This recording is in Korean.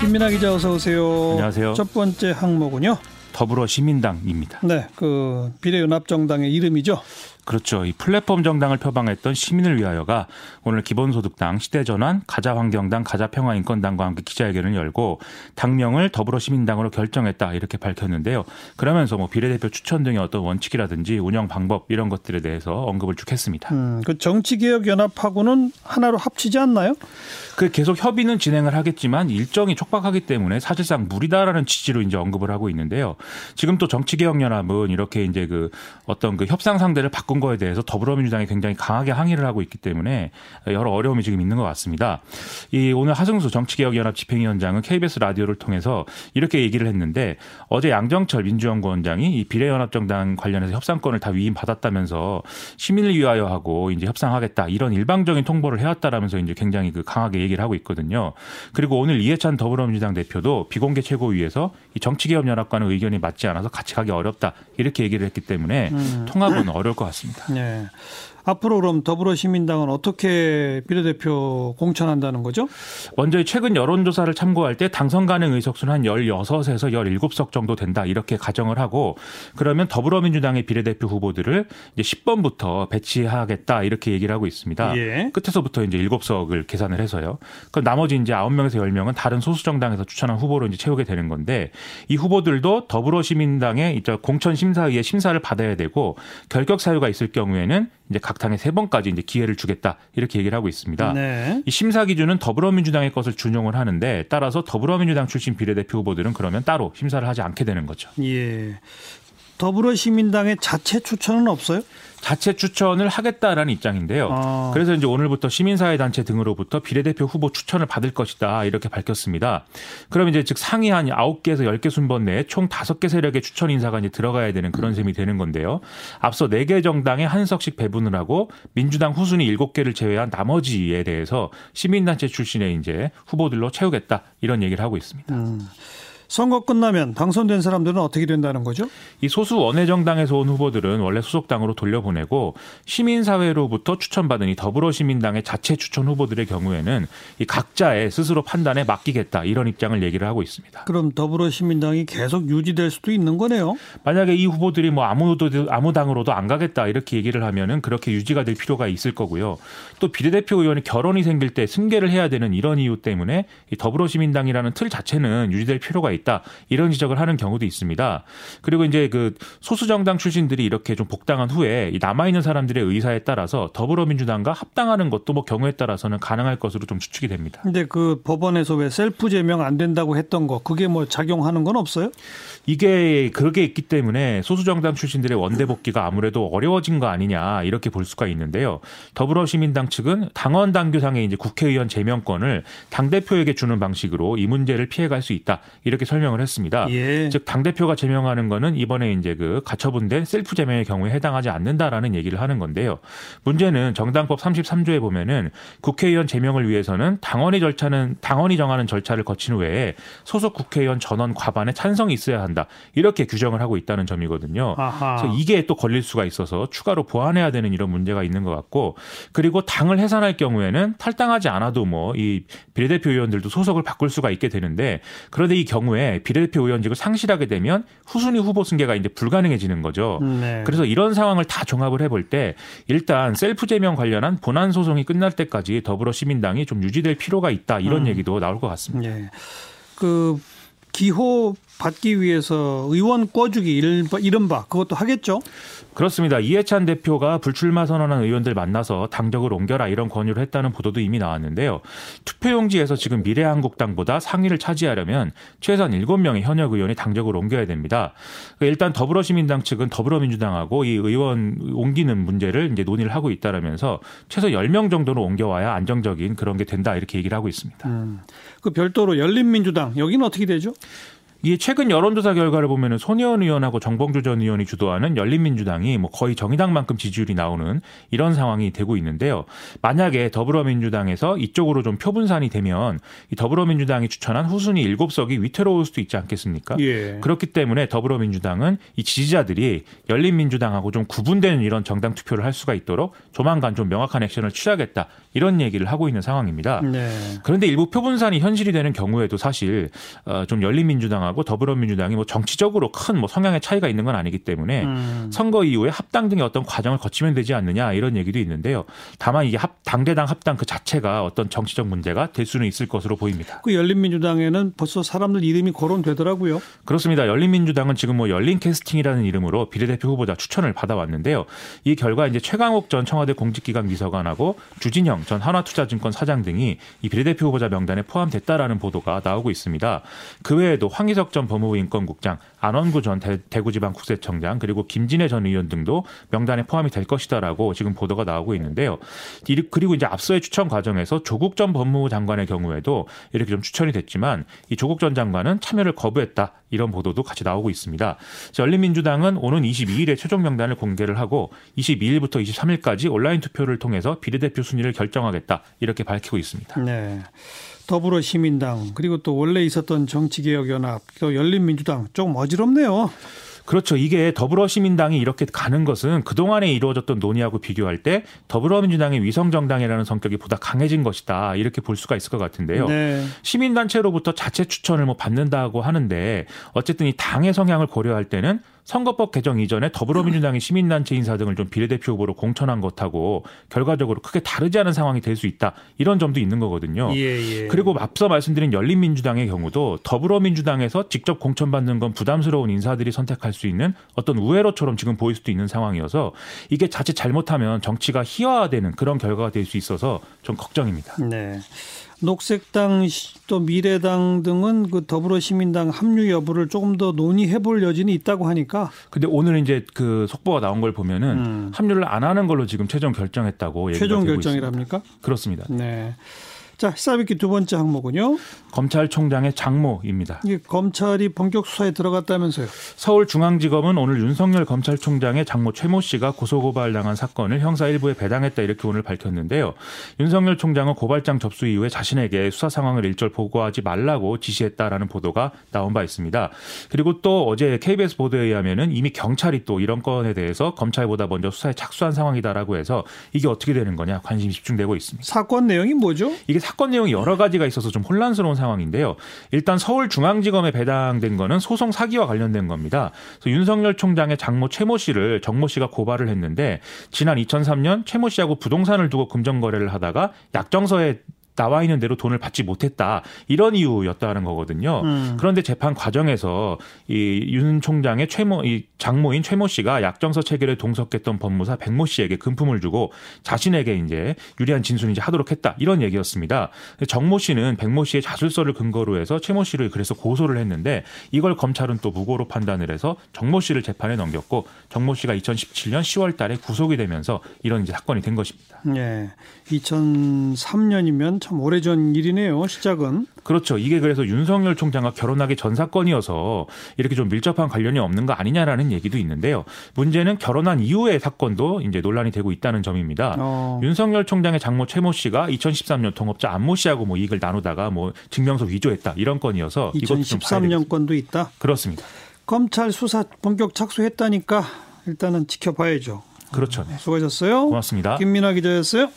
김민아 기자 어서 오세요. 안녕하세요. 첫 번째 항목은요. 더불어 시민당입니다. 네, 그 비례연합정당의 이름이죠. 그렇죠. 이 플랫폼 정당을 표방했던 시민을 위하여가 오늘 기본소득당, 시대전환, 가자환경당, 가자평화인권당과 함께 기자회견을 열고 당명을 더불어시민당으로 결정했다 이렇게 밝혔는데요. 그러면서 뭐 비례대표 추천 등의 어떤 원칙이라든지 운영 방법 이런 것들에 대해서 언급을 쭉 했습니다. 음, 그 정치개혁연합하고는 하나로 합치지 않나요? 그 계속 협의는 진행을 하겠지만 일정이 촉박하기 때문에 사실상 무리다라는 취지로 이제 언급을 하고 있는데요. 지금 또 정치개혁연합은 이렇게 이제 그 어떤 그 협상 상대를 바꾼 거에 대해서 더불어민주당이 굉장히 강하게 항의를 하고 있기 때문에 여러 어려움이 지금 있는 것 같습니다. 이 오늘 하승수 정치개혁연합 집행위원장은 KBS 라디오를 통해서 이렇게 얘기를 했는데 어제 양정철 민주연구원장이 이 비례연합정당 관련해서 협상권을 다 위임 받았다면서 시민을 위하여 하고 이제 협상하겠다 이런 일방적인 통보를 해왔다라면서 이제 굉장히 그 강하게 얘기를 하고 있거든요. 그리고 오늘 이해찬 더불어민주당 대표도 비공개 최고위에서 이 정치개혁연합과는 의견이 맞지 않아서 같이 가기 어렵다 이렇게 얘기를 했기 때문에 음. 통합은 어려울 것 같습니다. 같습니다. 네. 앞으로 그럼 더불어시민당은 어떻게 비례대표 공천한다는 거죠? 먼저 최근 여론조사를 참고할 때 당선 가능 의석수는 한 16에서 17석 정도 된다 이렇게 가정을 하고 그러면 더불어민주당의 비례대표 후보들을 이제 10번부터 배치하겠다 이렇게 얘기를 하고 있습니다. 예. 끝에서부터 이제 7석을 계산을 해서요. 그럼 나머지 이제 9명에서 10명은 다른 소수정당에서 추천한 후보로 이제 채우게 되는 건데 이 후보들도 더불어시민당의 이제 공천 심사위의 심사를 받아야 되고 결격 사유가 있을 경우에는 이제 각 당에 세 번까지 이제 기회를 주겠다 이렇게 얘기를 하고 있습니다. 네. 이 심사 기준은 더불어민주당의 것을 준용을 하는데 따라서 더불어민주당 출신 비례대표 후보들은 그러면 따로 심사를 하지 않게 되는 거죠. 예. 더불어시민당의 자체 추천은 없어요? 자체 추천을 하겠다라는 입장인데요. 아. 그래서 이제 오늘부터 시민사회 단체 등으로부터 비례대표 후보 추천을 받을 것이다 이렇게 밝혔습니다. 그럼 이제 즉 상위 한 9개에서 10개 순번 내에 총 5개 세력의 추천 인사가 이제 들어가야 되는 그런 셈이 되는 건데요. 앞서 4개 정당에 한 석씩 배분을 하고 민주당 후순위 7개를 제외한 나머지에 대해서 시민단체 출신의 이제 후보들로 채우겠다 이런 얘기를 하고 있습니다. 음. 선거 끝나면 당선된 사람들은 어떻게 된다는 거죠? 이 소수 원외 정당에서 온 후보들은 원래 소속당으로 돌려보내고 시민사회로부터 추천받은 이 더불어시민당의 자체 추천 후보들의 경우에는 이 각자의 스스로 판단에 맡기겠다 이런 입장을 얘기를 하고 있습니다. 그럼 더불어시민당이 계속 유지될 수도 있는 거네요. 만약에 이 후보들이 뭐 아무도 아무 당으로도 안 가겠다 이렇게 얘기를 하면은 그렇게 유지가 될 필요가 있을 거고요. 또 비례대표 의원이 결혼이 생길 때 승계를 해야 되는 이런 이유 때문에 이 더불어시민당이라는 틀 자체는 유지될 필요가 있. 있다 이런 지적을 하는 경우도 있습니다. 그리고 이제 그 소수 정당 출신들이 이렇게 좀 복당한 후에 남아 있는 사람들의 의사에 따라서 더불어민주당과 합당하는 것도 뭐 경우에 따라서는 가능할 것으로 좀 추측이 됩니다. 근데 그 법원에서 왜 셀프 제명 안 된다고 했던 거 그게 뭐 작용하는 건 없어요? 이게 그렇게 있기 때문에 소수 정당 출신들의 원대 복귀가 아무래도 어려워진 거 아니냐 이렇게 볼 수가 있는데요. 더불어시민당 측은 당원 당규상의 이제 국회의원 제명권을 당 대표에게 주는 방식으로 이 문제를 피해갈 수 있다 이렇게 설명을 했습니다. 예. 즉 당 대표가 제명하는 거는 이번에 이제 그 가처분된 셀프 제명의 경우에 해당하지 않는다라는 얘기를 하는 건데요. 문제는 정당법 33조에 보면은 국회의원 제명을 위해서는 당원의 절차는 당원이 정하는 절차를 거친 후에 소속 국회의원 전원 과반의 찬성이 있어야 한다. 이렇게 규정을 하고 있다는 점이거든요. 아하. 그래서 이게 또 걸릴 수가 있어서 추가로 보완해야 되는 이런 문제가 있는 것 같고 그리고 당을 해산할 경우에는 탈당하지 않아도 뭐 이 비례대표 의원들도 소속을 바꿀 수가 있게 되는데 그런데 이 경우에 경우에 비례대표 의원직을 상실하게 되면 후순위 후보 승계가 이제 불가능해지는 거죠. 네. 그래서 이런 상황을 다 종합을 해볼 때 일단 셀프 제명 관련한 본안 소송이 끝날 때까지 더불어 시민당이 좀 유지될 필요가 있다 이런 음. 얘기도 나올 것 같습니다. 네. 그 기호 받기 위해서 의원 꿔주기 이른바 그것도 하겠죠? 그렇습니다. 이해찬 대표가 불출마 선언한 의원들 만나서 당적을 옮겨라 이런 권유를 했다는 보도도 이미 나왔는데요. 투표용지에서 지금 미래한국당보다 상위를 차지하려면 최소한 7명의 현역 의원이 당적을 옮겨야 됩니다. 일단 더불어시민당 측은 더불어민주당하고 이 의원 옮기는 문제를 이제 논의를 하고 있다라면서 최소 10명 정도로 옮겨와야 안정적인 그런 게 된다 이렇게 얘기를 하고 있습니다. 음, 그 별도로 열린민주당 여기는 어떻게 되죠? 이게 최근 여론조사 결과를 보면은 손혜원 의원하고 정봉주 전 의원이 주도하는 열린민주당이 뭐 거의 정의당만큼 지지율이 나오는 이런 상황이 되고 있는데요. 만약에 더불어민주당에서 이쪽으로 좀 표분산이 되면 이 더불어민주당이 추천한 후순위 7석이 위태로울 수도 있지 않겠습니까? 예. 그렇기 때문에 더불어민주당은 이 지지자들이 열린민주당하고 좀 구분되는 이런 정당 투표를 할 수가 있도록 조만간 좀 명확한 액션을 취하겠다 이런 얘기를 하고 있는 상황입니다. 네. 그런데 일부 표분산이 현실이 되는 경우에도 사실 어, 좀 열린민주당하고 더불어민주당이 뭐 정치적으로 큰 뭐 성향의 차이가 있는 건 아니기 때문에 음. 선거 이후에 합당 등의 어떤 과정을 거치면 되지 않느냐 이런 얘기도 있는데요. 다만 이게 합, 당대당 합당 그 자체가 어떤 정치적 문제가 될 수는 있을 것으로 보입니다. 그 열린민주당에는 벌써 사람들 이름이 거론되더라고요. 그렇습니다. 열린민주당은 지금 뭐 열린 캐스팅이라는 이름으로 비례대표 후보자 추천을 받아왔는데요. 이 결과 이제 최강욱 전 청와대 공직기강 비서관하고 주진영 전 한화투자증권 사장 등이 이 비례대표 후보자 명단에 포함됐다라는 보도가 나오고 있습니다. 그 외에도 황희석 전 법무부 인권국장, 안원구 전 대, 대구지방 국세청장 그리고 김진애 전 의원 등도 명단에 포함이 될 것이다라고 지금 보도가 나오고 있는데요. 이- 그리고 이제 앞서의 추천 과정에서 조국 전 법무부 장관의 경우에도 이렇게 좀 추천이 됐지만 이 조국 전 장관은 참여를 거부했다 이런 보도도 같이 나오고 있습니다. 열린민주당은 오는 22일에 최종 명단을 공개를 하고 22일부터 23일까지 온라인 투표를 통해서 비례대표 순위를 결정하겠다 이렇게 밝히고 있습니다. 네. 더불어시민당 그리고 또 원래 있었던 정치개혁연합 또 열린민주당 조금 어지럽네요. 그렇죠. 이게 더불어시민당이 이렇게 가는 것은 그동안에 이루어졌던 논의하고 비교할 때 더불어민주당의 위성정당이라는 성격이 보다 강해진 것이다. 이렇게 볼 수가 있을 것 같은데요. 네. 시민단체로부터 자체 추천을 뭐 받는다고 하는데 어쨌든 이 당의 성향을 고려할 때는 선거법 개정 이전에 더불어민주당이 시민단체 인사 등을 좀 비례대표 후보로 공천한 것하고 결과적으로 크게 다르지 않은 상황이 될 수 있다. 이런 점도 있는 거거든요. 예, 예. 그리고 앞서 말씀드린 열린민주당의 경우도 더불어민주당에서 직접 공천받는 건 부담스러운 인사들이 선택할 수 있는 어떤 우회로처럼 지금 보일 수도 있는 상황이어서 이게 자칫 잘못하면 정치가 희화화되는 그런 결과가 될 수 있어서 좀 걱정입니다. 네. 녹색당 시- 또 미래당 등은 그 더불어시민당 합류 여부를 조금 더 논의해 볼 여지는 있다고 하니까 근데 오늘 이제 그 속보가 나온 걸 보면은 음. 합류를 안 하는 걸로 지금 최종 결정했다고 얘기가 최종 결정이랍니까? 그렇습니다. 네. 자, 시사비키 두 번째 항목은요. 검찰총장의 장모입니다. 이게 검찰이 본격 수사에 들어갔다면서요. 서울중앙지검은 오늘 윤석열 검찰총장의 장모 최모 씨가 고소고발당한 사건을 형사 일부에 배당했다 이렇게 오늘 밝혔는데요. 윤석열 총장은 고발장 접수 이후에 자신에게 수사 상황을 일절 보고하지 말라고 지시했다라는 보도가 나온 바 있습니다. 그리고 또 어제 KBS 보도에 의하면은 이미 경찰이 또 이런 건에 대해서 검찰보다 먼저 수사에 착수한 상황이다라고 해서 이게 어떻게 되는 거냐 관심이 집중되고 있습니다. 사건 내용이 뭐죠? 이게 사건 내용이 여러 가지가 있어서 좀 혼란스러운 상황인데요. 일단 서울중앙지검에 배당된 거는 소송 사기와 관련된 겁니다. 그래서 윤석열 총장의 장모 최모 씨를 정모 씨가 고발을 했는데 지난 2003년 최모 씨하고 부동산을 두고 금전 거래를 하다가 약정서에 나와 있는 대로 돈을 받지 못했다 이런 이유였다는 거거든요. 음. 그런데 재판 과정에서 이 윤 총장의 최모 이 장모인 최모 씨가 약정서 체결에 동석했던 법무사 백모 씨에게 금품을 주고 자신에게 이제 유리한 진술을 이제 하도록 했다 이런 얘기였습니다. 정모 씨는 백모 씨의 자술서를 근거로 해서 최모 씨를 그래서 고소를 했는데 이걸 검찰은 또 무고로 판단을 해서 정모 씨를 재판에 넘겼고 정모 씨가 2017년 10월 달에 구속이 되면서 이런 이제 사건이 된 것입니다. 네. 2003년이면 참 오래전 일이네요. 시작은. 그렇죠. 이게 그래서 윤석열 총장과 결혼하기 전 사건이어서 이렇게 좀 밀접한 관련이 없는 거 아니냐라는 얘기도 있는데요. 문제는 결혼한 이후의 사건도 이제 논란이 되고 있다는 점입니다. 어. 윤석열 총장의 장모 최모 씨가 2013년 동업자 안모 씨하고 뭐 이익을 나누다가 뭐 증명서 위조했다 이런 건이어서 이것도 좀 봐야 되겠습니다. 2013년 건도 있다. 그렇습니다. 검찰 수사 본격 착수했다니까 일단은 지켜봐야죠. 그렇죠. 네. 수고하셨어요. 고맙습니다. 김민아 기자였어요.